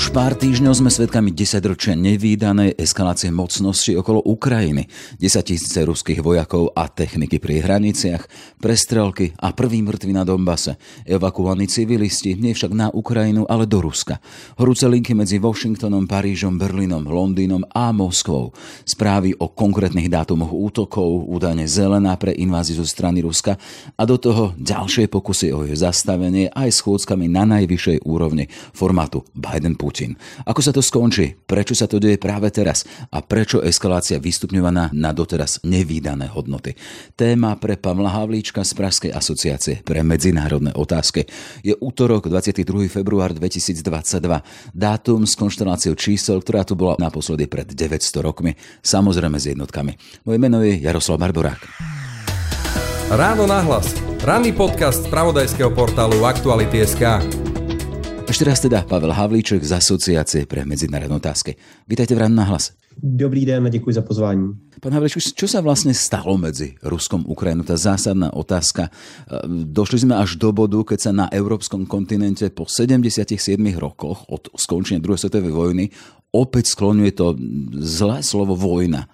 Už pár týždňov sme svedkami desaťročia nevýdanej eskalácie mocnosti okolo Ukrajiny. 10 tisíce ruských vojakov a techniky pri hraniciach, prestrelky a prvý mŕtvy na Dombase. Evakuovaní civilisti, nie však na Ukrajinu, ale do Ruska. Horúce linky medzi Washingtonom, Parížom, Berlínom, Londýnom a Moskvou. Správy o konkrétnych dátumoch útokov, údajne zelená pre inváziu zo strany Ruska a do toho ďalšie pokusy o jeho zastavenie aj schôdzkami na najvyššej úrovni formátu Biden Putin. Ako sa to skončí? Prečo sa to deje práve teraz? A prečo eskalácia vystupňovaná na doteraz nevýdané hodnoty? Téma pre Pavla Havlíčka z Pražskej asociácie pre medzinárodné otázky. Je útorok 22. február 2022. Dátum s konšteláciou čísel, ktorá tu bola naposledy pred 900 rokmi. Samozrejme s jednotkami. Moje meno je Jaroslav Barborák. Ráno nahlas. Ranný podcast z pravodajského portálu Aktuality.sk. Ešte raz teda Pavel Havlíček z Asociácie pre medzinárodné otázky. Vítajte v Ráno na hlas. Dobrý den děkuji za pozvání. Pán Havlíček, čo sa vlastne stalo medzi Ruskom a Ukrajinou? Tá zásadná otázka. Došli sme až do bodu, keď sa na európskom kontinente po 77 rokoch od skončenia druhej svetovej vojny opäť skloňuje to zlé slovo vojna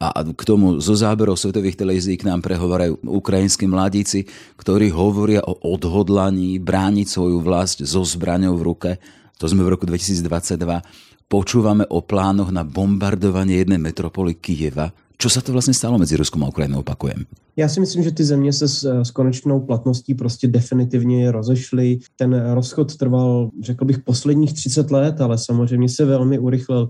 a k tomu zo záberov svetových televízií k nám prehovorajú ukrajinskí mladíci, ktorí hovoria o odhodlaní brániť svoju vlast so zbraňou v ruke. To sme v roku 2022. Počúvame o plánoch na bombardovanie jednej metropoly Kijeva. Čo sa to vlastně stalo mezi Ruskom a Ukrajinou, opakujem? Já si myslím, že ty země se s, s konečnou platností prostě definitivně rozešly. Ten rozchod trval, řekl bych, posledních 30 let, ale samozřejmě se velmi urychlil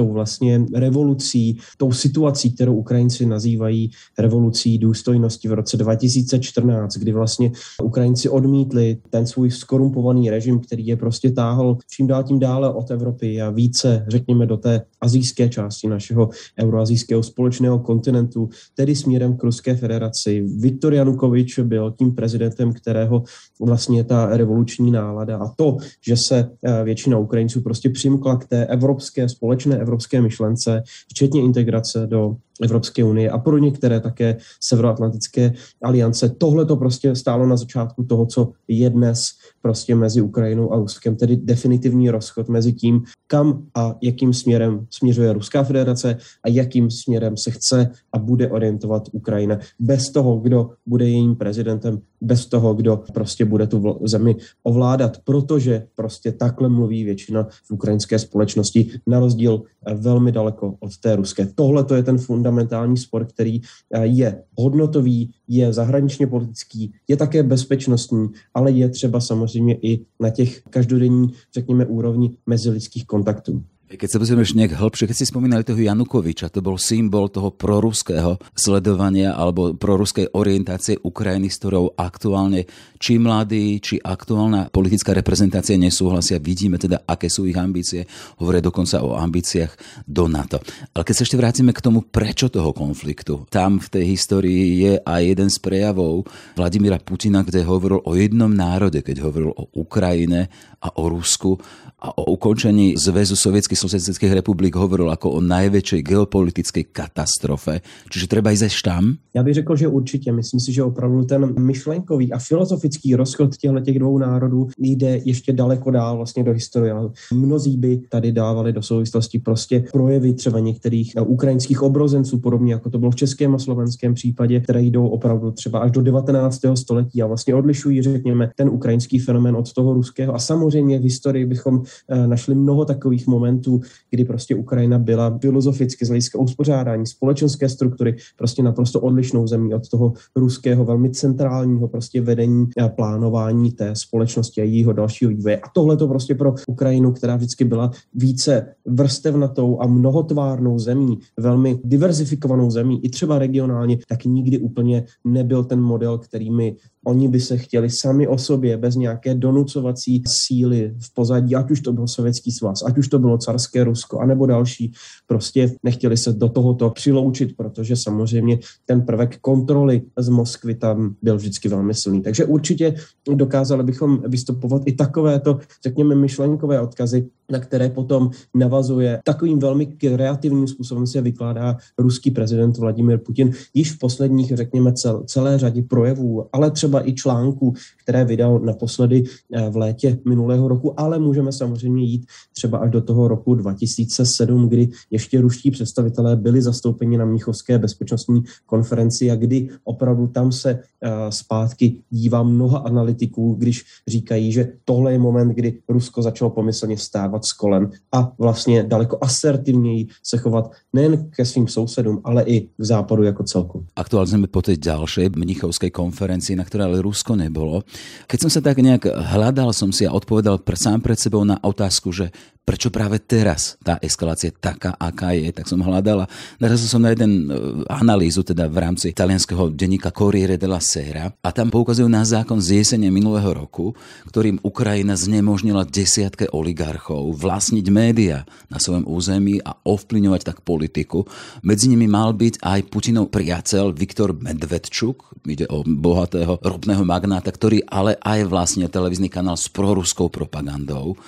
tou vlastně revolucí, tou situací, kterou Ukrajinci nazývají revolucí důstojnosti v roce 2014, kdy vlastně Ukrajinci odmítli ten svůj skorumpovaný režim, který je prostě táhl čím dál tím dále od Evropy a více, řekněme, do té azijské části našeho euroazijského společného kontinentu, tedy směrem k Ruské federaci. Viktor Janukovič byl tím prezidentem, kterého vlastně ta revoluční nálada a to, že se eh, většina Ukrajinců prostě přimkla k té evropské společné evropské myšlence, včetně integrace do Evropské unie a pro některé také Severoatlantické aliance. Tohle to prostě stálo na začátku toho, co je dnes prostě mezi Ukrajinou a Ruskem, tedy definitivní rozchod mezi tím, kam a jakým směrem směřuje Ruská federace a jakým směrem se chce a bude orientovat Ukrajina. Bez toho, kdo bude jejím prezidentem, bez toho, kdo prostě bude tu zemi ovládat, protože prostě takhle mluví většina v ukrajinské společnosti, na rozdíl eh, velmi daleko od té ruské. Tohle to je ten fundamentální spor, který eh, je hodnotový, je zahraničně politický, je také bezpečnostní, ale je třeba samozřejmě i na těch každodenní, řekněme, úrovni mezilidských kontaktů. Keď sa pozrieme ešte nejak hĺbšie, keď si spomínali toho Janukoviča, to bol symbol toho proruského sledovania alebo proruskej orientácie Ukrajiny, s ktorou aktuálne či mladí, či aktuálna politická reprezentácia nesúhlasia. Vidíme teda, aké sú ich ambície. Hovoria dokonca o ambíciách do NATO. Ale keď sa ešte vrátime k tomu, prečo toho konfliktu. Tam v tej histórii je aj jeden z prejavov Vladimíra Putina, kde hovoril o jednom národe, keď hovoril o Ukrajine a o Rusku a o ukončení Zväzu sovietských socialistických republik hovoril ako o najväčšej geopolitické katastrofe. Čiže treba ísť až tam? Já bych řekl, že určitě. Myslím si, že opravdu ten myšlenkový a filozofický rozchod těchto těch dvou národů jde ještě daleko dál vlastně do historie. Mnozí by tady dávali do souvislosti prostě projevy třeba některých ukrajinských obrozenců, podobně jako to bylo v českém a slovenském případě, které jdou opravdu třeba až do 19. století a vlastně odlišují, řekněme, ten ukrajinský fenomén od toho ruského. A samozřejmě v historii bychom eh, našli mnoho takových momentů, kdy prostě Ukrajina byla filozoficky z hlediska uspořádání společenské struktury prostě naprosto odlišnou zemí od toho ruského velmi centrálního prostě vedení a plánování té společnosti a jejího dalšího vývoje. A tohle to prostě pro Ukrajinu, která vždycky byla více vrstevnatou a mnohotvárnou zemí, velmi diverzifikovanou zemí, i třeba regionálně, tak nikdy úplně nebyl ten model, který my Oni by se chtěli sami o sobě, bez nějaké donucovací síly v pozadí, ať už to byl Sovětský svaz, ať už to bylo carské Rusko, anebo další, prostě nechtěli se do tohoto přiloučit, protože samozřejmě ten prvek kontroly z Moskvy tam byl vždycky velmi silný. Takže určitě dokázali bychom vystupovat i takovéto, řekněme, myšlenkové odkazy na které potom navazuje takovým velmi kreativním způsobem se vykládá ruský prezident Vladimir Putin. Již v posledních, řekněme, cel, celé řadě projevů, ale třeba i článků, které vydal naposledy eh, v létě minulého roku, ale můžeme samozřejmě jít třeba až do toho roku 2007, kdy ještě ruští představitelé byli zastoupeni na Mnichovské bezpečnostní konferenci a kdy opravdu tam se eh, zpátky dívá mnoha analytiků, když říkají, že tohle je moment, kdy Rusko začalo pomyslně stávat z kolen a vlastně daleko asertivněji se chovat nejen ke svým sousedům, ale i k západu jako celku. Aktualizujeme po tej ďalšej mnichovskej konferencii, na ktorej ale Rusko nebolo. Keď som sa tak nejak hľadal som si a odpovedal sám pred sebou na otázku, že prečo práve teraz tá eskalácia taká, aká je, tak som hľadala. Narazil som na jeden e, analýzu teda v rámci talianského denníka Corriere della Sera a tam poukazujú na zákon z jesene minulého roku, ktorým Ukrajina znemožnila desiatke oligarchov vlastniť média na svojom území a ovplyňovať tak politiku. Medzi nimi mal byť aj Putinov priateľ Viktor Medvedčuk, ide o bohatého ropného magnáta, ktorý ale aj vlastne televízny kanál s proruskou propagandou.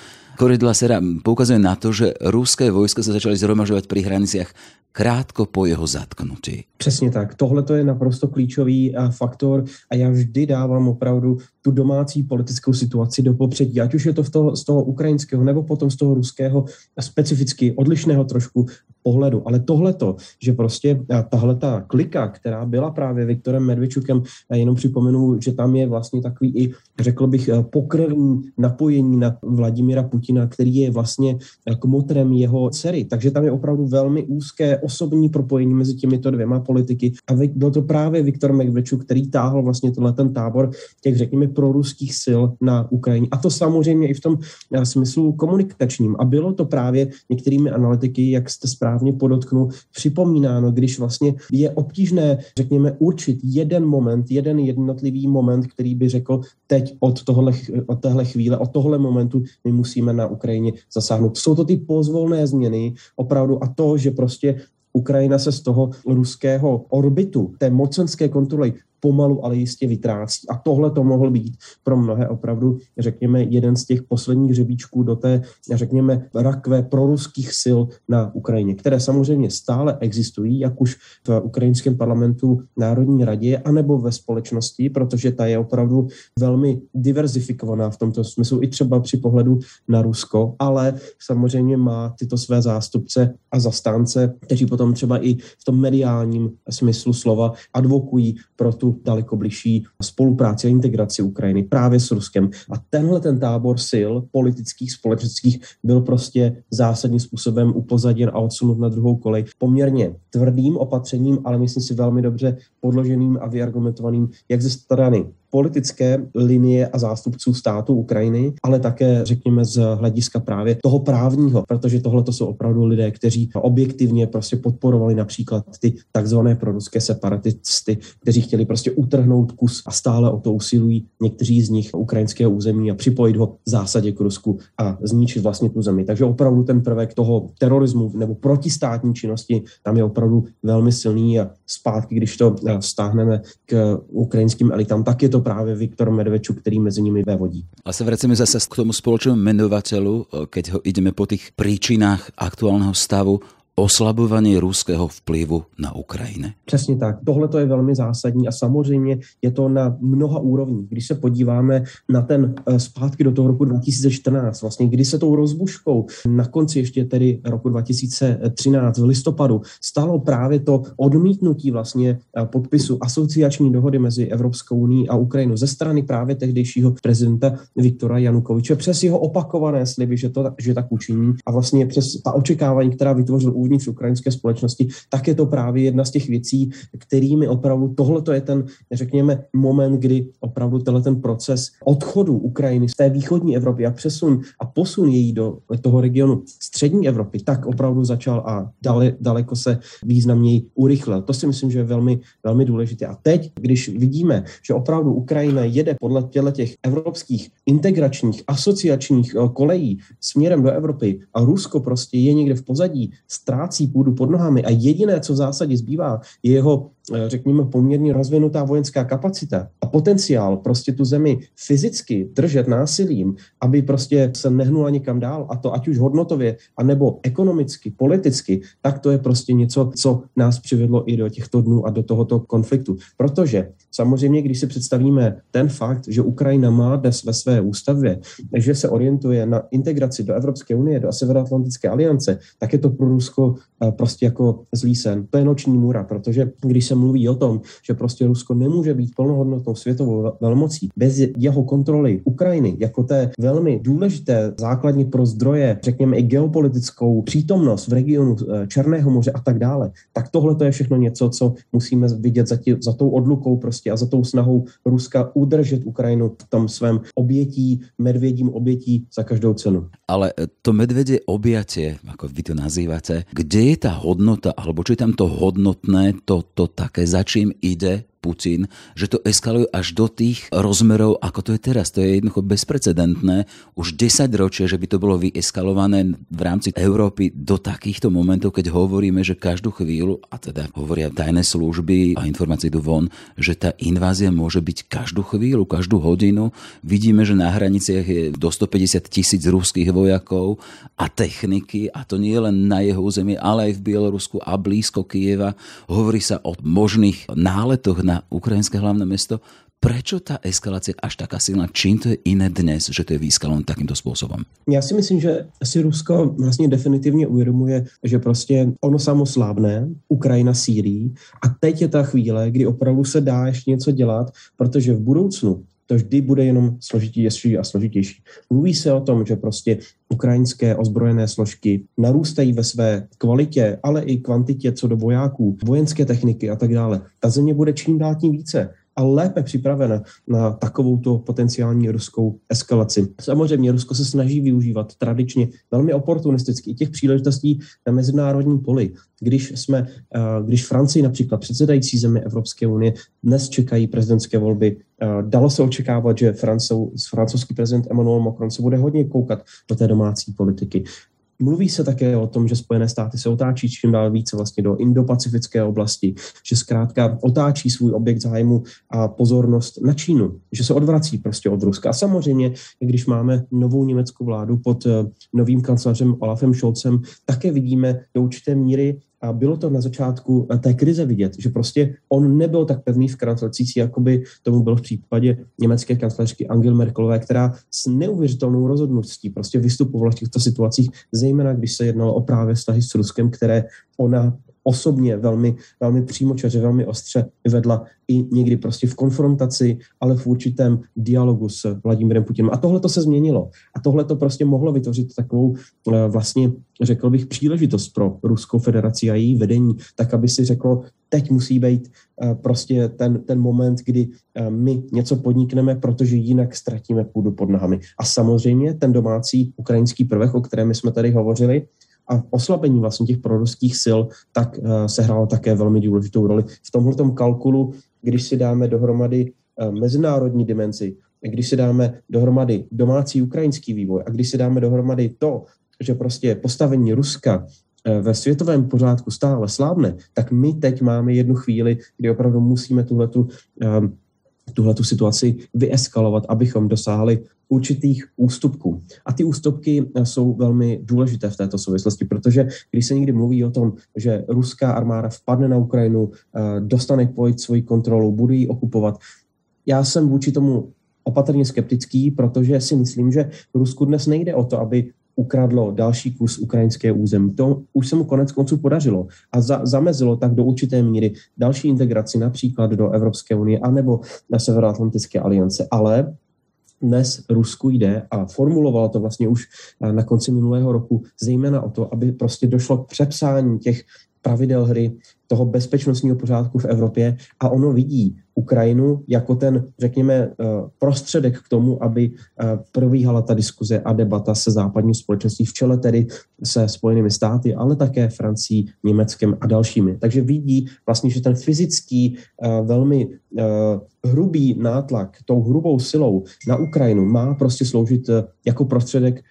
Koridla Sera poukazuje na to, že ruské vojska sa začali zhromažovať pri hraniciach krátko po jeho zatknutí. Přesně tak. Tohle to je naprosto klíčový eh, faktor a já vždy dávám opravdu tu domácí politickou situaci do popředí, ať už je to v toho, z toho ukrajinského nebo potom z toho ruského specificky odlišného trošku pohledu. Ale tohleto, že prostě eh, tahle ta klika, která byla právě Viktorem Medvičukem, jenom připomenu, že tam je vlastně takový i, řekl bych, eh, pokrevní napojení na Vladimira Putina, který je vlastně kmotrem jeho dcery. Takže tam je opravdu velmi úzké osobní propojení mezi těmito dvěma politiky. A byl to právě Viktor Medvedčuk, který táhl vlastně tenhle ten tábor těch, řekněme, proruských sil na Ukrajině. A to samozřejmě i v tom eh, smyslu komunikačním. A bylo to právě některými analytiky, jak jste správně podotknul, připomínáno, když vlastně je obtížné, řekněme, určit jeden moment, jeden jednotlivý moment, který by řekl, teď od, tohle, od téhle chvíle, od tohle momentu my musíme na Ukrajině zasáhnout. Jsou to ty pozvolné změny opravdu a to, že prostě Ukrajina se z toho ruského orbitu, té mocenské kontroly pomalu, ale jistě vytrácí. A tohle to mohl být pro mnohé opravdu, řekněme, jeden z těch posledních řebíčků do té, řekněme, rakve proruských sil na Ukrajině, které samozřejmě stále existují, jak už v ukrajinském parlamentu Národní radě, anebo ve společnosti, protože ta je opravdu velmi diverzifikovaná v tomto smyslu, i třeba při pohledu na Rusko, ale samozřejmě má tyto své zástupce a zastánce, kteří potom třeba i v tom mediálním smyslu slova advokují pro tu daleko bližší spolupráci a integraci Ukrajiny právě s Ruskem. A tenhle ten tábor sil politických, společenských byl prostě zásadním způsobem upozaděn a odsunut na druhou kolej poměrně tvrdým opatřením, ale myslím si velmi dobře podloženým a vyargumentovaným jak ze strany politické linie a zástupců státu Ukrajiny, ale také, řekněme, z hlediska právě toho právního, protože tohle to jsou opravdu lidé, kteří objektivně prostě podporovali například ty takzvané proruské separatisty, kteří chtěli prostě utrhnout kus a stále o to usilují někteří z nich ukrajinského území a připojit ho v zásadě k Rusku a zničit vlastně tu zemi. Takže opravdu ten prvek toho terorismu nebo protistátní činnosti tam je opravdu velmi silný a zpátky, když to stáhneme k ukrajinským elitám, tak je to právě Viktor Medvečuk, který mezi nimi vevodí. A se vracíme zase k tomu spoločnému menovateľu, keď ho ideme po tých príčinách aktuálneho stavu oslabování ruského vplyvu na Ukrajině. Přesně tak. Tohle to je velmi zásadní a samozřejmě je to na mnoha úrovních. Když se podíváme na ten eh, zpátky do toho roku 2014, vlastně kdy se tou rozbuškou na konci ještě tedy roku 2013 v listopadu stalo právě to odmítnutí vlastně eh, podpisu asociační dohody mezi Evropskou unii a Ukrajinou ze strany právě tehdejšího prezidenta Viktora Janukoviče přes jeho opakované sliby, že, to, že tak učiní a vlastně přes ta očekávání, která vytvořil uvnitř ukrajinské společnosti, tak je to právě jedna z těch věcí, kterými opravdu tohle je ten, řekněme, moment, kdy opravdu tenhle ten proces odchodu Ukrajiny z té východní Evropy a přesun a posun její do toho regionu střední Evropy, tak opravdu začal a dale, daleko se významněji urychlil. To si myslím, že je velmi, velmi důležité. A teď, když vidíme, že opravdu Ukrajina jede podle těch evropských integračních, asociačních eh, kolejí směrem do Evropy a Rusko prostě je někde v pozadí, ztrácí půdu pod nohami a jediné, co v zásadě zbývá, je jeho eh, řekněme, poměrně rozvinutá vojenská kapacita a potenciál prostě tu zemi fyzicky držet násilím, aby prostě se nehnula někam dál, a to ať už hodnotově, anebo ekonomicky, politicky, tak to je prostě něco, co nás přivedlo i do těchto dnů a do tohoto konfliktu. Protože samozřejmě, když si představíme ten fakt, že Ukrajina má dnes ve své ústavě, že se orientuje na integraci do Evropské unie, do Severoatlantické aliance, tak je to pro Rusko eh, prostě jako zlý sen. To je noční můra, protože když se mluví o tom, že prostě Rusko nemůže být plnohodnotnou světovou velmocí bez jeho kontroly Ukrajiny jako té velmi důležité základní pro zdroje, řekněme i geopolitickou přítomnost v regionu eh, Černého moře a tak dále, tak tohle to je všechno něco, co musíme vidět za, tě, za tou odlukou prostě a za tou snahou Ruska udržet Ukrajinu v tom svém obětí, medvědím obětí za každou cenu. Ale to medvedě objatie, jako vy to nazýváte, kde je ta hodnota, alebo či tam to hodnotné, to, to také, za čím ide Putin, že to eskaluje až do tých rozmerov, ako to je teraz. To je jednoducho bezprecedentné. Už 10 ročia, že by to bolo vyeskalované v rámci Európy do takýchto momentov, keď hovoríme, že každú chvíľu, a teda hovoria tajné služby a informácie idú von, že tá invázia môže byť každú chvíľu, každú hodinu. Vidíme, že na hraniciach je do 150 tisíc ruských vojakov a techniky, a to nie len na jeho území, ale aj v Bielorusku a blízko Kieva. Hovorí sa o možných náletoch na na ukrajinské hlavné mesto. Prečo ta eskalácia až taká silná? Čím to je iné dnes, že to je vyskalované takýmto způsobem? Já si myslím, že si Rusko vlastně definitivně uvědomuje, že prostě ono samo slábne, Ukrajina sílí a teď je ta chvíle, kdy opravdu se dá ještě něco dělat, protože v budoucnu to vždy bude jenom složitější a složitější. Mluví se o tom, že prostě ukrajinské ozbrojené složky narůstají ve své kvalitě, ale i kvantitě co do vojáků, vojenské techniky a tak dále. Ta země bude čím dál tím více a lépe připravena na takovouto potenciální ruskou eskalaci. Samozřejmě Rusko se snaží využívat tradičně velmi oportunisticky i těch příležitostí na mezinárodním poli. Když jsme, eh, když Francii například předsedající zemi Evropské unie dnes čekají prezidentské volby, eh, dalo se očekávat, že francouzský prezident Emmanuel Macron se bude hodně koukat do té domácí politiky. Mluví se také o tom, že Spojené státy se otáčí čím dál více vlastně do indopacifické oblasti, že zkrátka otáčí svůj objekt zájmu a pozornost na Čínu, že se odvrací prostě od Ruska. A samozřejmě, když máme novou německou vládu pod eh, novým kancelářem Olafem Scholzem, také vidíme do určité míry a bylo to na začátku eh, té krize vidět, že prostě on nebyl tak pevný v kanclecích, jako by tomu bylo v případě německé kancléřky Angel Merkelové, která s neuvěřitelnou rozhodností prostě vystupovala v těchto situacích, zejména když se jednalo o právě vztahy s Ruskem, které ona osobně velmi, velmi přímočaře, velmi ostře vedla i někdy prostě v konfrontaci, ale v určitém dialogu s Vladimirem Putinem. A tohle to se změnilo. A tohle to prostě mohlo vytvořit takovou eh, vlastně, řekl bych, příležitost pro Ruskou federaci a její vedení, tak aby si řeklo, teď musí být eh, prostě ten, ten moment, kdy eh, my něco podnikneme, protože jinak ztratíme půdu pod nohami. A samozřejmě ten domácí ukrajinský prvek, o kterém jsme tady hovořili, a oslabení vlastně těch proruských sil, tak uh, se hrálo také velmi důležitou roli. V tomhle kalkulu, když si dáme dohromady uh, mezinárodní dimenzi, když si dáme dohromady domácí ukrajinský vývoj a když si dáme dohromady to, že prostě postavení Ruska eh, ve světovém pořádku stále slábne, tak my teď máme jednu chvíli, kdy opravdu musíme tuhletu, tuhle tu situaci vyeskalovat, abychom dosáhli určitých ústupků. A ty ústupky eh, jsou velmi důležité v této souvislosti, protože když se někdy mluví o tom, že ruská armáda vpadne na Ukrajinu, eh, dostane pojít svoji kontrolu, bude ji okupovat, já jsem vůči tomu opatrně skeptický, protože si myslím, že Rusku dnes nejde o to, aby ukradlo další kus ukrajinské území. To už se mu konec konců podařilo a za, zamezilo tak do určité míry další integraci například do Evropské unie anebo na Severoatlantické aliance. Ale dnes Rusku jde a formulovalo to vlastně už na konci minulého roku, zejména o to, aby prostě došlo k přepsání těch pravidel hry, toho bezpečnostního pořádku v Evropě a ono vidí Ukrajinu jako ten, řekněme, eh, prostředek k tomu, aby eh, probíhala ta diskuze a debata se západním společností v čele tedy se Spojenými státy, ale také Francií, Německem a dalšími. Takže vidí vlastně, že ten fyzický, eh, velmi hrubý nátlak tou hrubou silou na Ukrajinu má prostě sloužit jako prostředek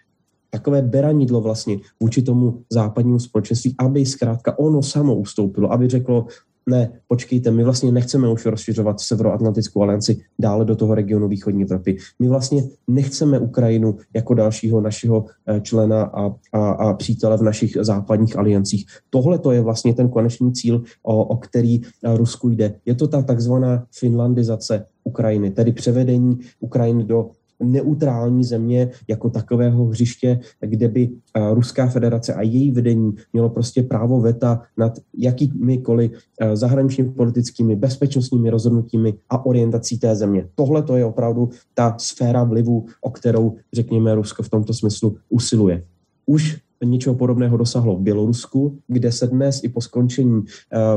takové beranidlo vlastně vůči tomu západnímu společenství, aby zkrátka ono samo ustoupilo, aby řeklo, ne, počkejte, my vlastně nechceme už rozšiřovat Severoatlantickou alianci dále do toho regionu východní Evropy. My vlastně nechceme Ukrajinu jako dalšího našeho eh, člena a, a, a přítele v našich západních aliancích. Tohle to je vlastně ten konečný cíl, o, o který eh, Rusku jde. Je to ta takzvaná finlandizace Ukrajiny, tedy převedení Ukrajiny do neutrální země jako takového hřiště, kde by eh, Ruská federace a její vedení mělo prostě právo veta nad jakýmikoliv eh, zahraničními politickými, bezpečnostními rozhodnutími a orientací té země. Tohle to je opravdu ta sféra vlivu, o kterou, řekněme, Rusko v tomto smyslu usiluje. Už něčeho podobného dosáhlo v Bělorusku, kde se dnes i po skončení uh,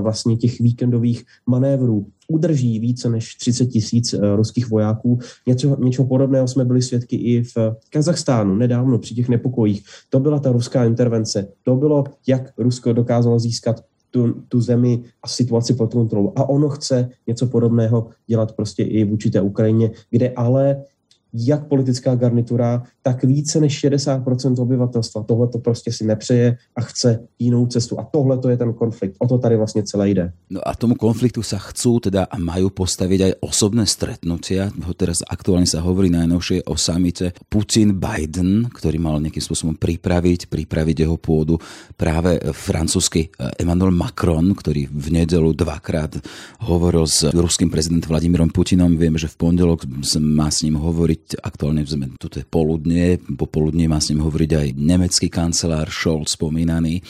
vlastně těch víkendových manévrů udrží více než 30 tisíc uh, ruských vojáků. Něco, něčeho podobného jsme byli svědky i v Kazachstánu nedávno při těch nepokojích. To byla ta ruská intervence. To bylo, jak Rusko dokázalo získat tu, tu zemi a situaci pod kontrolou. A ono chce něco podobného dělat prostě i vůči té Ukrajině, kde ale jak politická garnitura, tak více než 60% obyvatelstva tohle to prostě si nepřeje a chce jinou cestu. A tohle to je ten konflikt. O to tady vlastně celé jde. No a tomu konfliktu sa chcú teda a majú postaviť aj osobné stretnutia. Teraz aktuálne sa hovorí najnovšie o samite Putin-Biden, ktorý mal nejakým spôsobom pripraviť, pripraviť jeho pôdu práve francúzsky eh, Emmanuel Macron, ktorý v nedelu dvakrát hovoril s ruským prezidentom Vladimírom Putinom. Vieme, že v pondelok má s ním hovoriť aktuálne sme, je poludne, popoludne má s ním hovoriť aj nemecký kancelár Scholz spomínaný.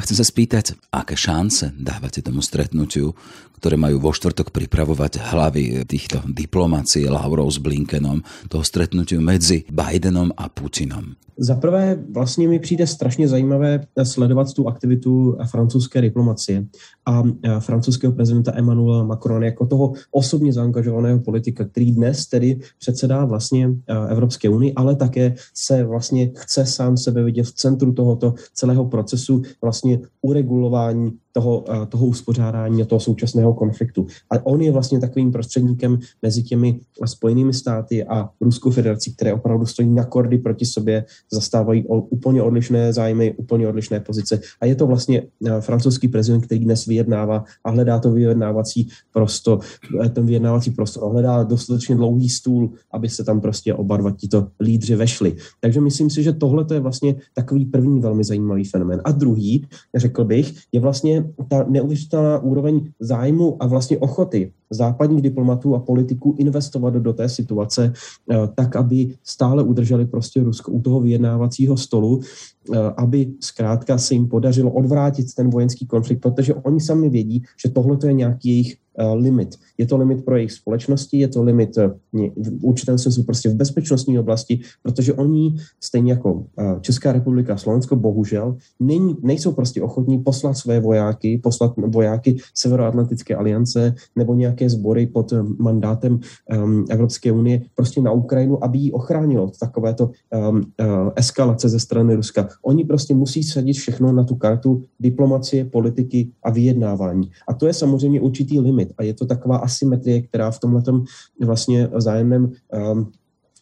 Chcem sa spýtať, aké šance dávate tomu stretnutiu, ktoré majú vo štvrtok pripravovať hlavy týchto diplomácií Lavrov s Blinkenom, toho stretnutiu medzi Bidenom a Putinom? Za prvé, vlastně mi přijde strašně zajímavé sledovat tu aktivitu francouzské diplomacie a francouzského prezidenta Emmanuela Macrona jako toho osobně zaangažovaného politika, který dnes tedy předsedá vlastně Evropské unii, ale také se vlastně chce sám sebe vidět v centru tohoto celého procesu vlastně uregulování toho, eh, toho uspořádání a toho současného konfliktu. A on je vlastně takovým prostředníkem mezi těmi spojenými státy a Ruskou federací, které opravdu stojí na kordy proti sobě, zastávají úplně odlišné zájmy, úplně odlišné pozice. A je to vlastně eh, francouzský prezident, který dnes vyjednává a hledá to vyjednávací prostor, eh, ten vyjednávací prostor a hledá dostatečně dlouhý stůl, aby se tam prostě oba dva tito lídři vešli. Takže myslím si, že tohle je vlastně takový první velmi zajímavý fenomén. A druhý, řekl bych, je vlastně ta neuvěřitelná úroveň zájmu a vlastně ochoty západních diplomatů a politiků investovat do té situace eh, tak, aby stále udrželi prostě Rusko u toho vyjednávacího stolu, eh, aby zkrátka se jim podařilo odvrátit ten vojenský konflikt, protože oni sami vědí, že tohle je nějaký jejich Eh, limit. Je to limit pro jejich společnosti, je to limit v určitém smyslu prostě v bezpečnostní oblasti, protože oni, stejně jako Česká republika Slovensko, bohužel, není, nejsou prostě ochotní poslat své vojáky, poslat vojáky Severoatlantické aliance nebo nějaké sbory pod mandátem um, Evropské unie prostě na Ukrajinu, aby ji ochránilo od takovéto um, uh, eskalace ze strany Ruska. Oni prostě musí sadit všechno na tu kartu diplomacie, politiky a vyjednávání. A to je samozřejmě určitý limit a je to taková asymetrie, která v tomhle vlastně zájemném um,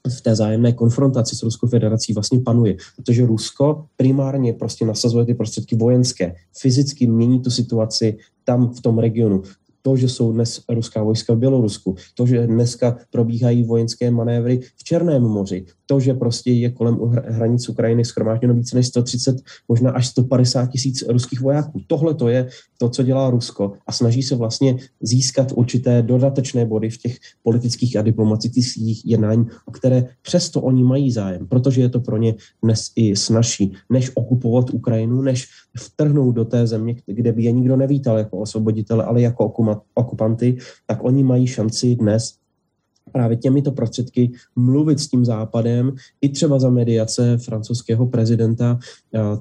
v té zájemné konfrontaci s Ruskou federací vlastně panuje, protože Rusko primárně prostě nasazuje ty prostředky vojenské, fyzicky mění tu situaci tam v tom regionu to, že jsou dnes ruská vojska v Bělorusku, to, že dneska probíhají vojenské manévry v Černém moři, to, že prostě je kolem hranic Ukrajiny schromážděno více než 130, možná až 150 tisíc ruských vojáků. Tohle to je to, co dělá Rusko a snaží se vlastně získat určité dodatečné body v těch politických a diplomatických jednání, o které přesto oni mají zájem, protože je to pro ně dnes i snažší, než okupovat Ukrajinu, než vtrhnout do té země, kde by je nikdo nevítal jako osvoboditele, ale jako okupanty, tak oni mají šanci dnes právě těmito prostředky mluvit s tím západem, i třeba za mediace francouzského prezidenta,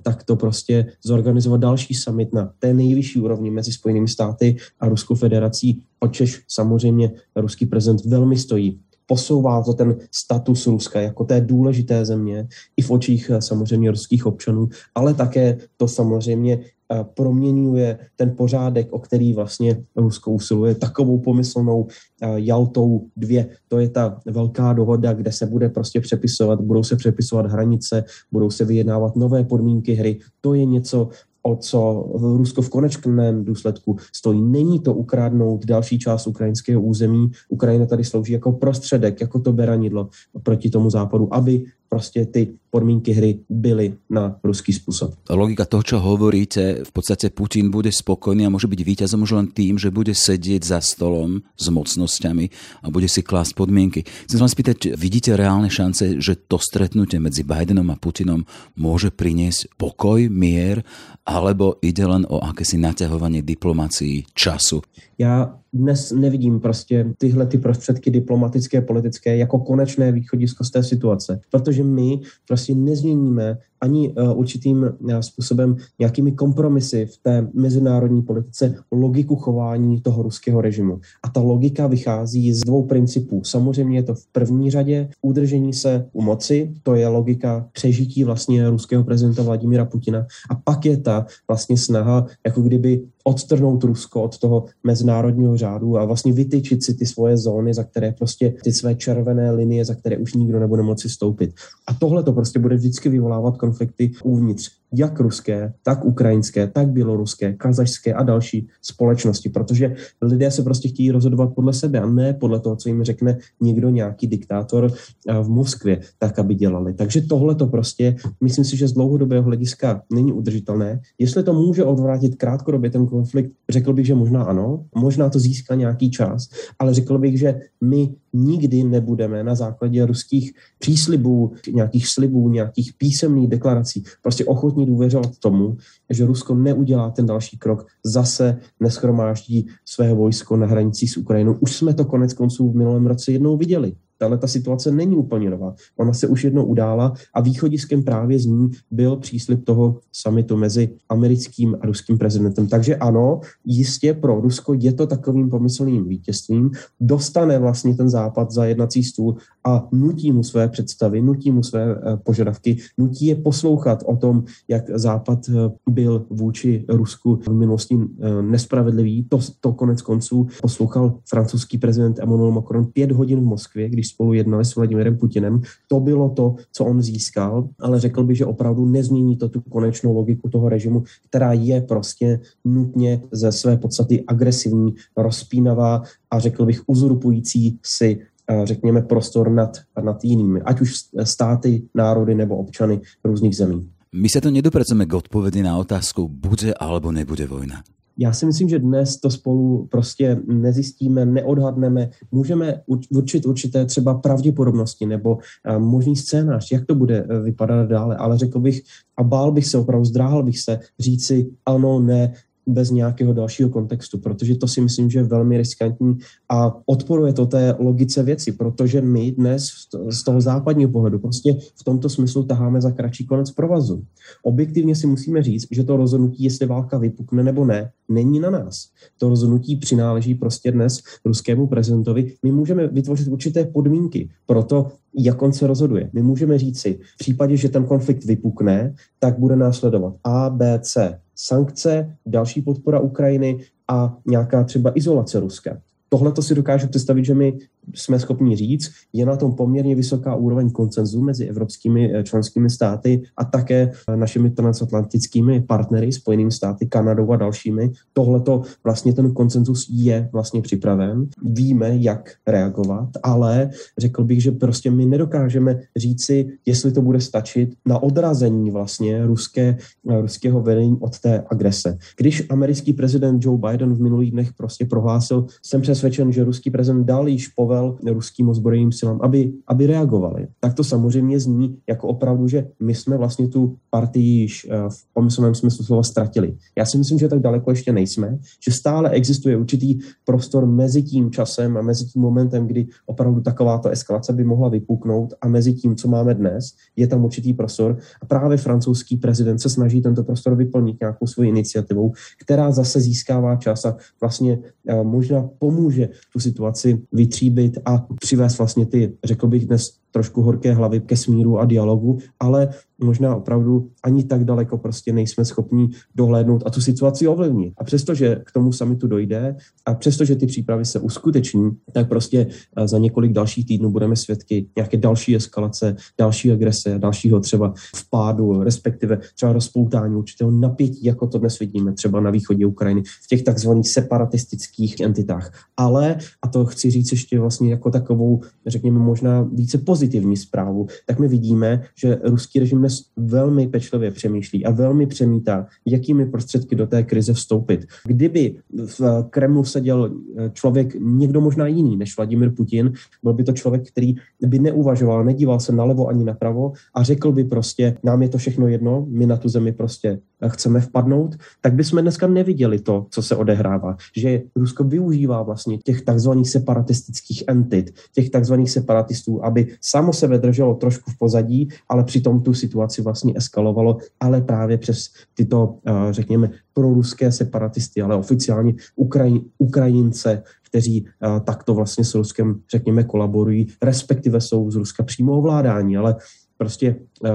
tak to prostě zorganizovat další summit na té nejvyšší úrovni mezi Spojenými státy a Ruskou federací, očež samozřejmě ruský prezident velmi stojí posouvá to ten status Ruska jako té důležité země i v očích eh, samozřejmě ruských občanů, ale také to samozřejmě eh, proměňuje ten pořádek, o který vlastně Rusko usiluje takovou pomyslnou eh, Jaltou 2. To je ta velká dohoda, kde se bude prostě přepisovat, budou se přepisovat hranice, budou se vyjednávat nové podmínky hry. To je něco, o co Rusko v konečném důsledku stojí. Není to ukradnout další část ukrajinského území. Ukrajina tady slouží jako prostředek, jako to beranidlo proti tomu západu, aby prostě ty podmínky hry byly na ruský způsob. Logika toho, čo hovoríte, v podstate Putin bude spokojný a môže byť víťazom už len tým, že bude sedieť za stolom s mocnosťami a bude si klásť podmienky. Chcem vás spýtať, vidíte reálne šance, že to stretnutie medzi Bidenom a Putinom môže priniesť pokoj, mier, alebo ide len o akési naťahovanie diplomácií času? Já dnes nevidím prostě tyhle ty prostředky diplomatické, politické jako konečné východisko z té situace, protože my prostě nezměníme ani uh, určitým uh, způsobem nějakými kompromisy v té mezinárodní politice logiku chování toho ruského režimu. A ta logika vychází z dvou principů. Samozřejmě je to v první řadě udržení se u moci, to je logika přežití vlastně ruského prezidenta Vladimira Putina. A pak je ta vlastně snaha, jako kdyby odtrhnout Rusko od toho mezinárodního řádu a vlastně vytyčit si ty svoje zóny, za které prostě ty své červené linie, za které už nikdo nebude moci stoupit. A tohle to prostě bude vždycky vyvolávat konflikty uvnitř jak ruské, tak ukrajinské, tak běloruské, kazašské a další společnosti, protože lidé se prostě chtějí rozhodovat podle sebe a ne podle toho, co jim řekne někdo, nějaký diktátor eh, v Moskvě, tak, aby dělali. Takže tohle to prostě, myslím si, že z dlouhodobého hlediska není udržitelné. Jestli to může odvrátit krátkodobě ten konflikt, řekl bych, že možná ano, možná to získá nějaký čas, ale řekl bych, že my nikdy nebudeme na základě ruských příslibů, nějakých slibů, nějakých písemných deklarací prostě ochotní důvěřovat tomu, že Rusko neudělá ten další krok, zase neschromáždí své vojsko na hranicích s Ukrajinou. Už jsme to konec konců v minulém roce jednou viděli. Tahle ta situace není úplně nová. Ona se už jednou udála a východiskem právě z ní byl příslip toho samitu mezi americkým a ruským prezidentem. Takže ano, jistě pro Rusko je to takovým pomyslným vítězstvím. Dostane vlastně ten západ za jednací stůl a nutí mu své představy, nutí mu své eh, požadavky, nutí je poslouchat o tom, jak západ eh, byl vůči Rusku v minulosti eh, nespravedlivý. To, to konec konců poslouchal francouzský prezident Emmanuel Macron pět hodin v Moskvě, když spolu jednali s Vladimirem Putinem. To bylo to, co on získal, ale řekl bych, že opravdu nezmění to tu konečnou logiku toho režimu, která je prostě nutně ze své podstaty agresivní, rozpínavá a řekl bych uzurpující si řekněme, prostor nad, nad jinými, ať už státy, národy nebo občany různých zemí. My se to nedopracujeme k odpovědi na otázku, bude alebo nebude vojna. Já si myslím, že dnes to spolu prostě nezjistíme, neodhadneme. Můžeme určit určité třeba pravděpodobnosti nebo eh, možný scénář, jak to bude eh, vypadat dále, ale řekl bych a bál bych se, opravdu zdráhal bych se říci ano, ne, bez nějakého dalšího kontextu, protože to si myslím, že je velmi riskantní a odporuje to té logice věci, protože my dnes z toho západního pohledu prostě v tomto smyslu taháme za kratší konec provazu. Objektivně si musíme říct, že to rozhodnutí, jestli válka vypukne nebo ne, není na nás. To rozhodnutí přináleží prostě dnes ruskému prezidentovi. My můžeme vytvořit určité podmínky pro to, jak on se rozhoduje. My můžeme říct si, v případě, že ten konflikt vypukne, tak bude následovat A, B, C sankce, další podpora Ukrajiny a nějaká třeba izolace Ruska. Tohle to si dokážu představit, že my jsme schopni říct, je na tom poměrně vysoká úroveň koncenzu mezi evropskými eh, členskými státy a také eh, našimi transatlantickými partnery, Spojenými státy, Kanadou a dalšími. Tohleto vlastně ten koncenzus je vlastně připraven. Víme, jak reagovat, ale řekl bych, že prostě my nedokážeme říci, jestli to bude stačit na odrazení vlastně ruské, eh, ruského vedení od té agrese. Když americký prezident Joe Biden v minulých dnech prostě prohlásil, jsem přesvědčen, že ruský prezident dal již povel apeloval ruským ozbrojeným silám, aby, aby reagovali. Tak to samozřejmě zní jako opravdu, že my jsme vlastně tu partii již eh, v pomyslném smyslu slova ztratili. Já si myslím, že tak daleko ještě nejsme, že stále existuje určitý prostor mezi tím časem a mezi tím momentem, kdy opravdu takováto eskalace by mohla vypuknout a mezi tím, co máme dnes, je tam určitý prostor a právě francouzský prezident se snaží tento prostor vyplnit nějakou svou iniciativou, která zase získává čas a vlastně eh, možná pomůže tu situaci vytříbit a přivést vlastně ty, řekl bych dnes, trošku horké hlavy ke smíru a dialogu, ale možná opravdu ani tak daleko prostě nejsme schopni dohlédnout a tu situaci ovlivnit. A přestože k tomu samitu dojde a přestože ty přípravy se uskuteční, tak prostě eh, za několik dalších týdnů budeme svědky nějaké další eskalace, další agrese, dalšího třeba vpádu, respektive třeba rozpoutání určitého napětí, jako to dnes vidíme třeba na východě Ukrajiny, v těch takzvaných separatistických entitách. Ale, a to chci říct ještě vlastně jako takovou, řekněme možná více pozitivní zprávu, tak my vidíme, že ruský režim dnes velmi pečlivě přemýšlí a velmi přemítá, jakými prostředky do té krize vstoupit. Kdyby v Kremlu seděl eh, člověk někdo možná jiný než Vladimir Putin, byl by to člověk, který by neuvažoval, nedíval se nalevo ani napravo a řekl by prostě, nám je to všechno jedno, my na tu zemi prostě chceme vpadnout, tak bychom dneska neviděli to, co se odehrává. Že Rusko využívá vlastně těch takzvaných separatistických entit, těch takzvaných separatistů, aby samo sebe drželo trošku v pozadí, ale přitom tu situaci vlastně eskalovalo, ale právě přes tyto, eh, řekněme, proruské separatisty, ale oficiálně Ukraj, Ukrajince, kteří eh, takto vlastně s Ruskem, řekněme, kolaborují, respektive jsou z Ruska přímo ovládání, ale prostě uh,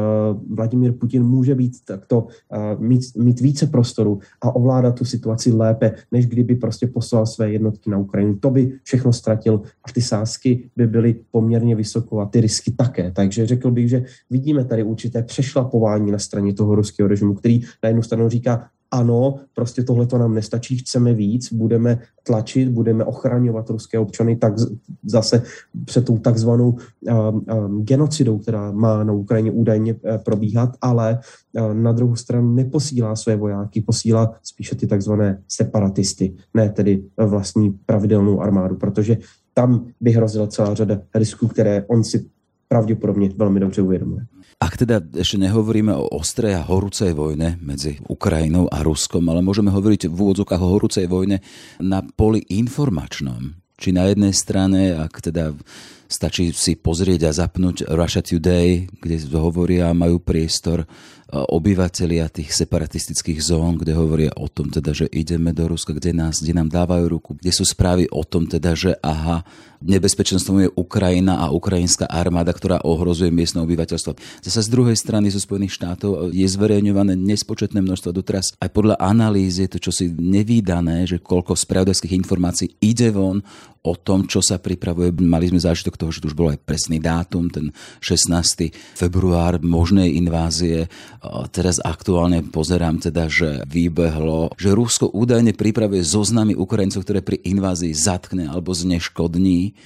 Vladimír Putin může být takto, uh, mít, mít více prostoru a ovládat tu situaci lépe, než kdyby prostě poslal své jednotky na Ukrajinu. To by všechno ztratil a ty sázky by byly poměrně vysoko a ty risky také. Takže řekl bych, že vidíme tady určité přešlapování na straně toho ruského režimu, který na jednu stranu říká, ano, prostě tohle to nám nestačí, chceme víc, budeme tlačit, budeme ochraňovat ruské občany tak zase před tou takzvanou um, um, genocidou, která má na Ukrajině údajně uh, probíhat, ale uh, na druhou stranu neposílá své vojáky, posílá spíše ty takzvané separatisty, ne tedy vlastní pravidelnou armádu, protože tam by hrozila celá řada risků, které on si pravděpodobně velmi dobře uvědomuje. Ak teda ešte nehovoríme o ostrej a horúcej vojne medzi Ukrajinou a Ruskom, ale môžeme hovoriť v úvodzokách o horúcej vojne na poli informačnom. Či na jednej strane, ak teda stačí si pozrieť a zapnúť Russia Today, kde hovoria a majú priestor obyvateľia tých separatistických zón, kde hovoria o tom teda, že ideme do Ruska, kde, nás, kde nám dávajú ruku, kde sú správy o tom teda, že aha, nebezpečenstvom je Ukrajina a ukrajinská armáda, ktorá ohrozuje miestne obyvateľstvo. Zase z druhej strany zo Spojených štátov je zverejňované nespočetné množstvo doteraz. Aj podľa analýzy je to čosi nevýdané, že koľko spravodajských informácií ide von o tom, čo sa pripravuje. Mali sme zážitok toho, že tu už bol aj presný dátum, ten 16. február možnej invázie Teraz aktuálne pozerám teda, že vybehlo, že Rusko údajne pripravuje zoznamy Ukrajincov, ktoré pri invázii zatkne alebo zneškodní.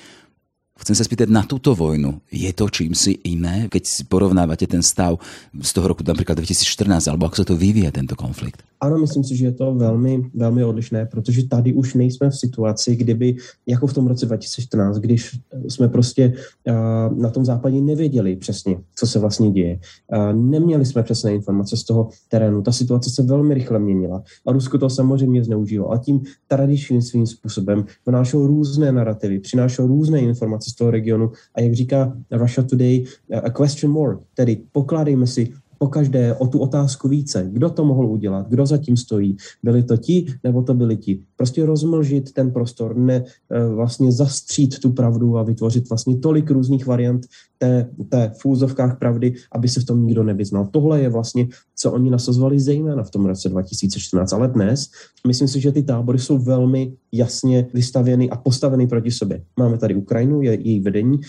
Chcem sa spýtať na túto vojnu. Je to čím si iné, keď si porovnávate ten stav z toho roku napríklad 2014, alebo ako sa to vyvíja tento konflikt? Ano, myslím si, že je to velmi, velmi odlišné, protože tady už nejsme v situaci, kdyby, jako v tom roce 2014, když jsme prostě uh, na tom západě nevěděli přesně, co se vlastně děje. Uh, neměli jsme přesné informace z toho terénu. Ta situace se velmi rychle měnila a Rusko to samozřejmě zneužilo. A tím tradičním svým způsobem vnášel různé narrativy, přinášel různé informace z toho regionu a jak říká Russia Today, a question more, tedy pokládejme si pokaždé o tu otázku více. Kdo to mohl udělat? Kdo zatím stojí? Byli to ti, nebo to byli ti? Prostě rozmlžit ten prostor, ne eh, vlastně zastřít tu pravdu a vytvořit vlastně tolik různých variant té, té v úzovkách pravdy, aby se v tom nikdo nevyznal. Tohle je vlastně, co oni nasazovali zejména v tom roce 2014. Ale dnes, myslím si, že ty tábory jsou velmi jasně vystavěny a postaveny proti sobě. Máme tady Ukrajinu, je její vedení,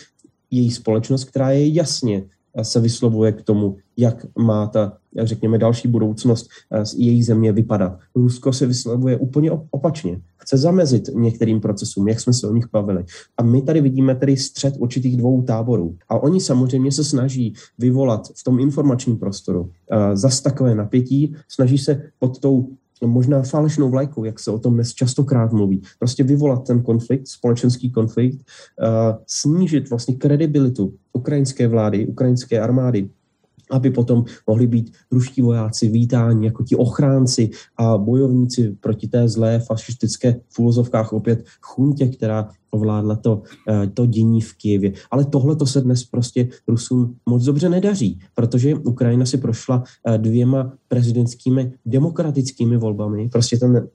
její společnost, která je jasně se vyslovuje k tomu, jak má ta, řekněme, další budoucnost eh, její země vypadat. Rusko se vyslovuje úplně opačně. Chce zamezit některým procesům, jak jsme se o nich bavili. A my tady vidíme tedy střed určitých dvou táborů. A oni samozřejmě se snaží vyvolat v tom informačním prostoru zas takové napětí, snaží se pod tou možná falešnou vlajkou, jak se o tom dnes častokrát mluví. Prostě vyvolat ten konflikt, společenský konflikt, uh, snížit vlastně kredibilitu ukrajinské vlády, ukrajinské armády, aby potom mohli být ruští vojáci vítáni jako ti ochránci a bojovníci proti té zlé fašistické v úvozovkách opět chuntě, která ovládla to, eh, to dění v Kijevě. Ale tohle to se dnes prostě Rusům moc dobře nedaří, protože Ukrajina si prošla eh, dvěma prezidentskými demokratickými volbami. Prostě ten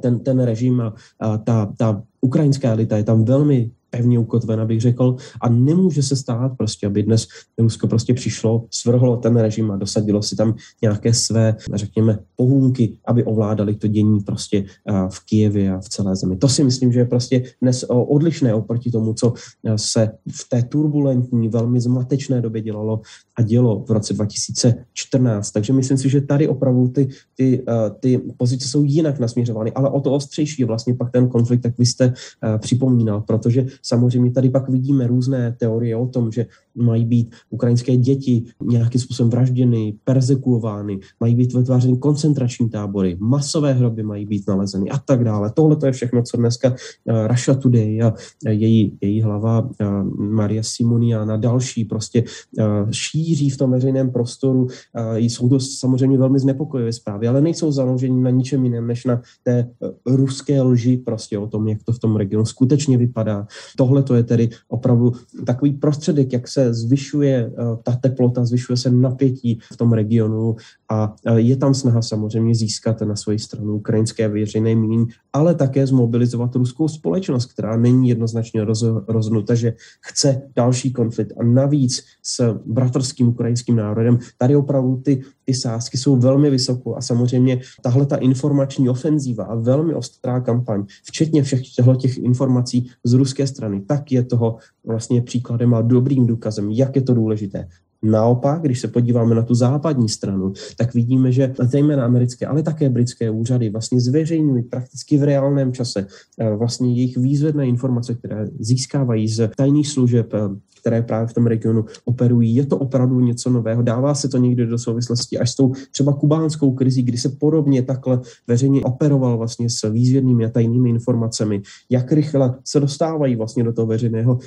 ten, ten režim a, a ta, ta ukrajinská elita je tam velmi pevně ukotven, abych řekl, a nemůže se stát prostě, aby dnes Rusko prostě přišlo, svrhlo ten režim a dosadilo si tam nějaké své, řekněme, pohůnky, aby ovládali to dění prostě v Kijevě a v celé zemi. To si myslím, že je prostě dnes odlišné oproti tomu, co se v té turbulentní, velmi zmatečné době dělalo a dělo v roce 2014. Takže myslím si, že tady opravdu ty, ty, ty pozice jsou jinak nasměřovány, ale o to ostřejší je vlastně pak ten konflikt, jak vy jste připomínal, protože samozřejmě tady pak vidíme různé teorie o tom, že mají být ukrajinské děti nějakým způsobem vražděny, persekuovány, mají být vytvářeny koncentrační tábory, masové hroby mají být nalezeny a tak dále. Tohle to je všechno, co dneska uh, Russia Today a její, její hlava Maria Simoniana další prostě uh, šíří v tom veřejném prostoru. Jsou to samozřejmě velmi znepokojivé zprávy, ale nejsou založeny na ničem jiném, než na té uh, ruské lži prostě o tom, jak to v tom regionu skutečně vypadá. Tohle to je tedy opravdu takový prostředek, jak se zvyšuje eh, ta teplota, zvyšuje se napětí v tom regionu a eh, je tam snaha samozřejmě získat na svoji stranu ukrajinské veřejné mínění, ale také zmobilizovat ruskou společnost, která není jednoznačně rozhodnuta, že chce další konflikt. A navíc s bratrským ukrajinským národem tady opravdu ty, ty sázky jsou velmi vysoko a samozřejmě tahle ta informační ofenzíva a velmi ostrá kampaň, včetně všech těch informací z ruské strany, tak je toho vlastně příkladem a dobrým důkazem, jak je to důležité. Naopak, když se podíváme na tu západní stranu, tak vidíme, že zejména americké, ale také britské úřady vlastně zveřejňují prakticky v reálném čase eh, vlastně jejich výzvedné informace, které získávají z tajných služeb eh, které právě v tom regionu operují. Je to opravdu něco nového. Dává se to někdy do souvislosti až s tou třeba kubánskou krizí, kdy se podobně takhle veřejně operoval vlastně s výzvědnými a tajnými informacemi, jak rychle se dostávají vlastně do toho veřejného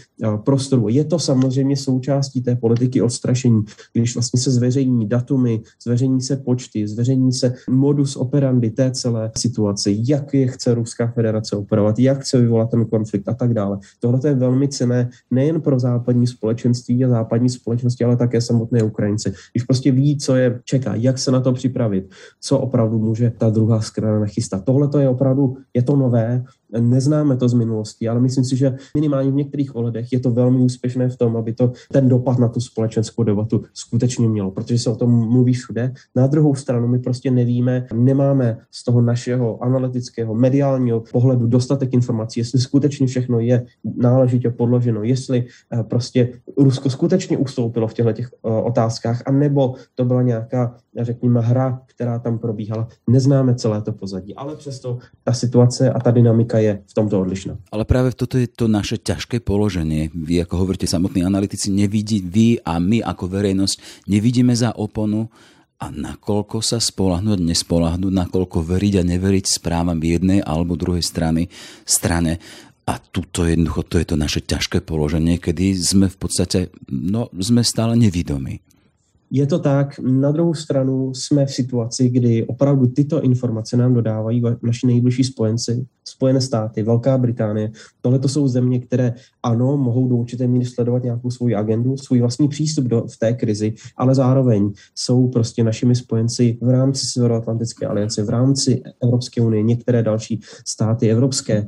prostoru. Je to samozřejmě součástí té politiky odstrašení, když vlastně se zveřejní datumy, zveřejní se počty, zveřejní se modus operandi té celé situace, jak je chce Ruská federace operovat, jak chce vyvolat ten konflikt a tak dále. Tohle je velmi cené nejen pro západní společenství a západní společnosti, ale také samotné Ukrajince. Když prostě ví, co je čeká, jak se na to připravit, co opravdu může ta druhá strana nachystat. Tohle to je opravdu, je to nové, neznáme to z minulosti, ale myslím si, že minimálně v některých ohledech je to velmi úspěšné v tom, aby to ten dopad na tu společenskou debatu skutečně mělo, protože se o tom mluví všude. Na druhou stranu my prostě nevíme, nemáme z toho našeho analytického, mediálního pohledu dostatek informací, jestli skutečně všechno je náležitě podloženo, jestli eh, prostě Rusko skutečně ustoupilo v těchto těch eh, otázkách, anebo to byla nějaká, řekněme, hra, která tam probíhala. Neznáme celé to pozadí, ale přesto ta situace a ta dynamika je v tomto odlišná. Ale práve toto je to naše ťažké položenie. Vy, ako hovoríte, samotní analytici, nevidí, vy a my ako verejnosť nevidíme za oponu a nakoľko sa spolahnúť, nespolahnúť, nakoľko veriť a neveriť správam jednej alebo druhej strany, strane. A tuto jednoducho, to je to naše ťažké položenie, kedy sme v podstate, no, sme stále nevidomí. Je to tak, na druhou stranu jsme v situaci, kdy opravdu tyto informace nám dodávají naši nejbližší spojenci, Spojené státy, Velká Británie. Tohle to jsou země, které ano, mohou do určité míry sledovat nějakou svou agendu, svůj vlastní přístup do, v té krizi, ale zároveň jsou prostě našimi spojenci v rámci Severoatlantické aliance, v rámci Evropské unie, některé další státy evropské.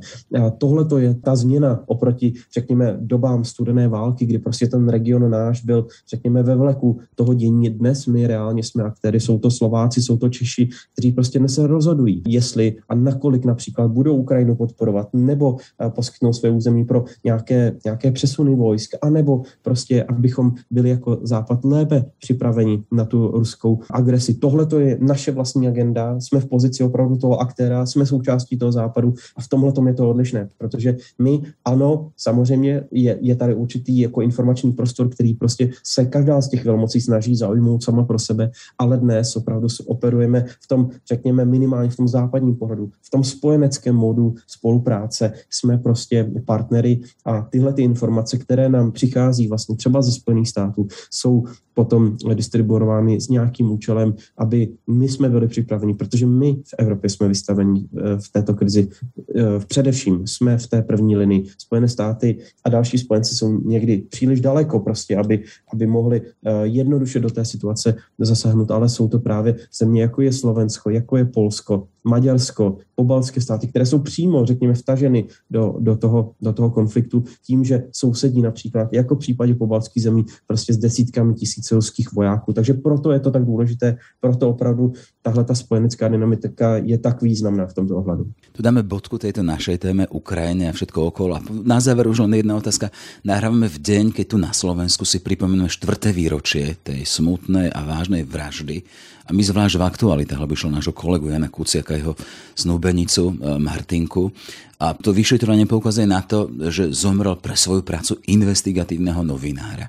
Tohle to je ta změna oproti, řekněme, dobám studené války, kdy prostě ten region náš byl, řekněme, ve vleku toho dění. Dnes my reálně jsme aktéry, jsou to Slováci, jsou to Češi, kteří prostě dnes se rozhodují, jestli a nakolik například budou Ukrajinu podporovat, nebo eh, poskytnout své území pro nějaké, nějaké přesuny vojsk, anebo prostě, abychom byli jako Západ lépe připraveni na tu ruskou agresi. Tohle to je naše vlastní agenda, jsme v pozici opravdu toho aktéra, jsme součástí toho Západu a v tomhle tom je to odlišné, protože my, ano, samozřejmě je, je tady určitý jako informační prostor, který prostě se každá z těch velmocí snaží zaujmout sama pro sebe, ale dnes opravdu operujeme v tom, řekněme, minimálně v tom západním pohledu, v tom spojeneckém módu módu spolupráce. Jsme prostě partnery a tyhle ty informace, které nám přichází vlastně třeba ze Spojených států, jsou potom distribuovány s nějakým účelem, aby my jsme byli připraveni, protože my v Evropě jsme vystaveni eh, v této krizi. Eh, především jsme v té první linii. Spojené státy a další spojenci jsou někdy příliš daleko prostě, aby, aby mohli jednoduše do té situace zasáhnout, ale jsou to právě země, jako je Slovensko, jako je Polsko, Maďarsko, pobalské státy, které jsou přímo, řekněme, vtaženy do, do, toho, do toho konfliktu tím, že sousedí například, jako v případě pobalských zemí, prostě s desítkami tisíc ruských vojáků. Takže proto je to tak důležité, proto opravdu tahle ta spojenecká dynamika je tak významná v tomto ohledu. Tu dáme bodku tejto našej téme Ukrajiny a všetko okolo. Na záver už jedna otázka. Nahrávame v deň, keď tu na Slovensku si pripomíname štvrté výročie tej smutnej a vážnej vraždy a my zvlášť v aktualitách, lebo išlo nášho kolegu Jana Kuciaka, jeho snúbenicu e, Martinku. A to vyšetrovanie poukazuje na to, že zomrel pre svoju prácu investigatívneho novinára.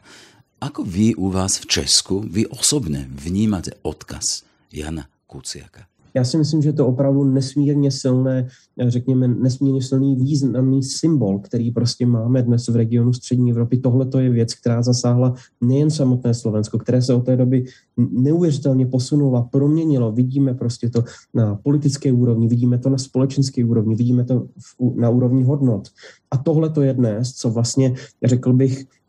Ako vy u vás v Česku, vy osobne vnímate odkaz Jana Kuciaka? Já si myslím, že to opravdu nesmírně silné, řekněme, nesmírně silný významný symbol, který prostě máme dnes v regionu střední Evropy. Tohle to je věc, která zasáhla nejen samotné Slovensko, které se od té doby neuvěřitelně posunulo proměnilo. Vidíme prostě to na politické úrovni, vidíme to na společenské úrovni, vidíme to na úrovni hodnot. A tohle to je dnes, co vlastně, řekl bych, Eh,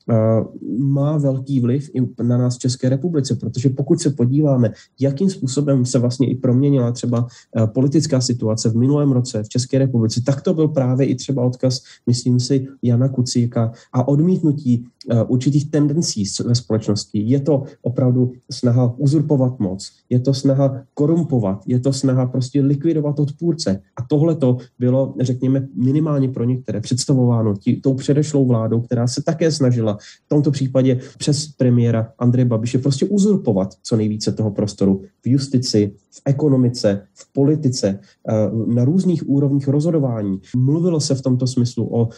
má velký vliv i na nás v České republice, protože pokud se podíváme, jakým způsobem se vlastně i proměnila třeba eh, politická situace v minulém roce v České republice, tak to byl právě i třeba odkaz, myslím si, Jana Kucíka a odmítnutí eh, určitých tendencí ve společnosti. Je to opravdu snaha uzurpovat moc, je to snaha korumpovat, je to snaha prostě likvidovat odpůrce. A tohle to bylo, řekněme, minimálně pro některé představováno tí, tou předešlou vládou, která se také snažila v tomto případě přes premiéra Andreje Babiše prostě uzurpovat co nejvíce toho prostoru v justici, v ekonomice, v politice, eh, na různých úrovních rozhodování. Mluvilo se v tomto smyslu o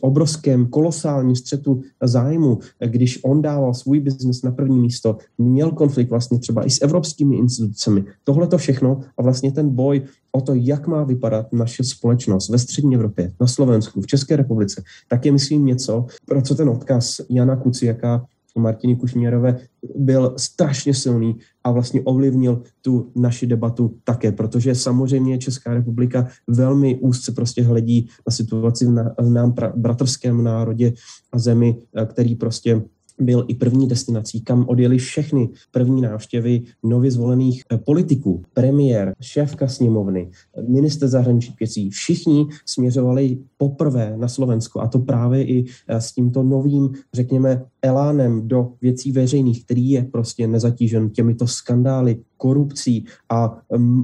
obrovském, kolosálním střetu zájmu, když on dával svůj biznes na první místo, měl konflikt vlastně třeba i s evropskými institucemi. Tohle to všechno a vlastně ten boj o to, jak má vypadat naše společnost ve střední Evropě, na Slovensku, v České republice, tak je myslím něco, pro co ten odkaz Jana Kuciaka Martiny Kušněrové byl strašně silný a vlastně ovlivnil tu naši debatu také, protože samozřejmě Česká republika velmi úzce prostě hledí na situaci v nám bratrském národě a zemi, který prostě byl i první destinací, kam odjeli všechny první návštěvy nově zvolených eh, politiků, premiér, šéfka sněmovny, minister zahraničních věcí. Všichni směřovali poprvé na Slovensko a to právě i eh, s tímto novým, řekněme, elánem do věcí veřejných, který je prostě nezatížen těmito skandály, korupcí a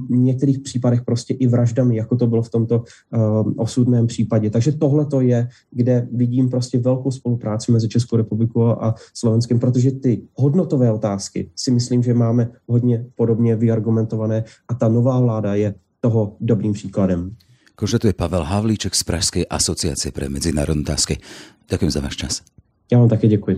v některých případech prostě i vraždami, jako to bylo v tomto uh, osudném případě. Takže tohle to je, kde vidím prostě velkou spolupráci mezi Českou republikou a Slovenskem, protože ty hodnotové otázky si myslím, že máme hodně podobně vyargumentované a ta nová vláda je toho dobrým příkladem. je Pavel Havlíček z Pražské asociace pre medzinárodné otázky. Ďakujem za váš čas. Já vám také děkuji.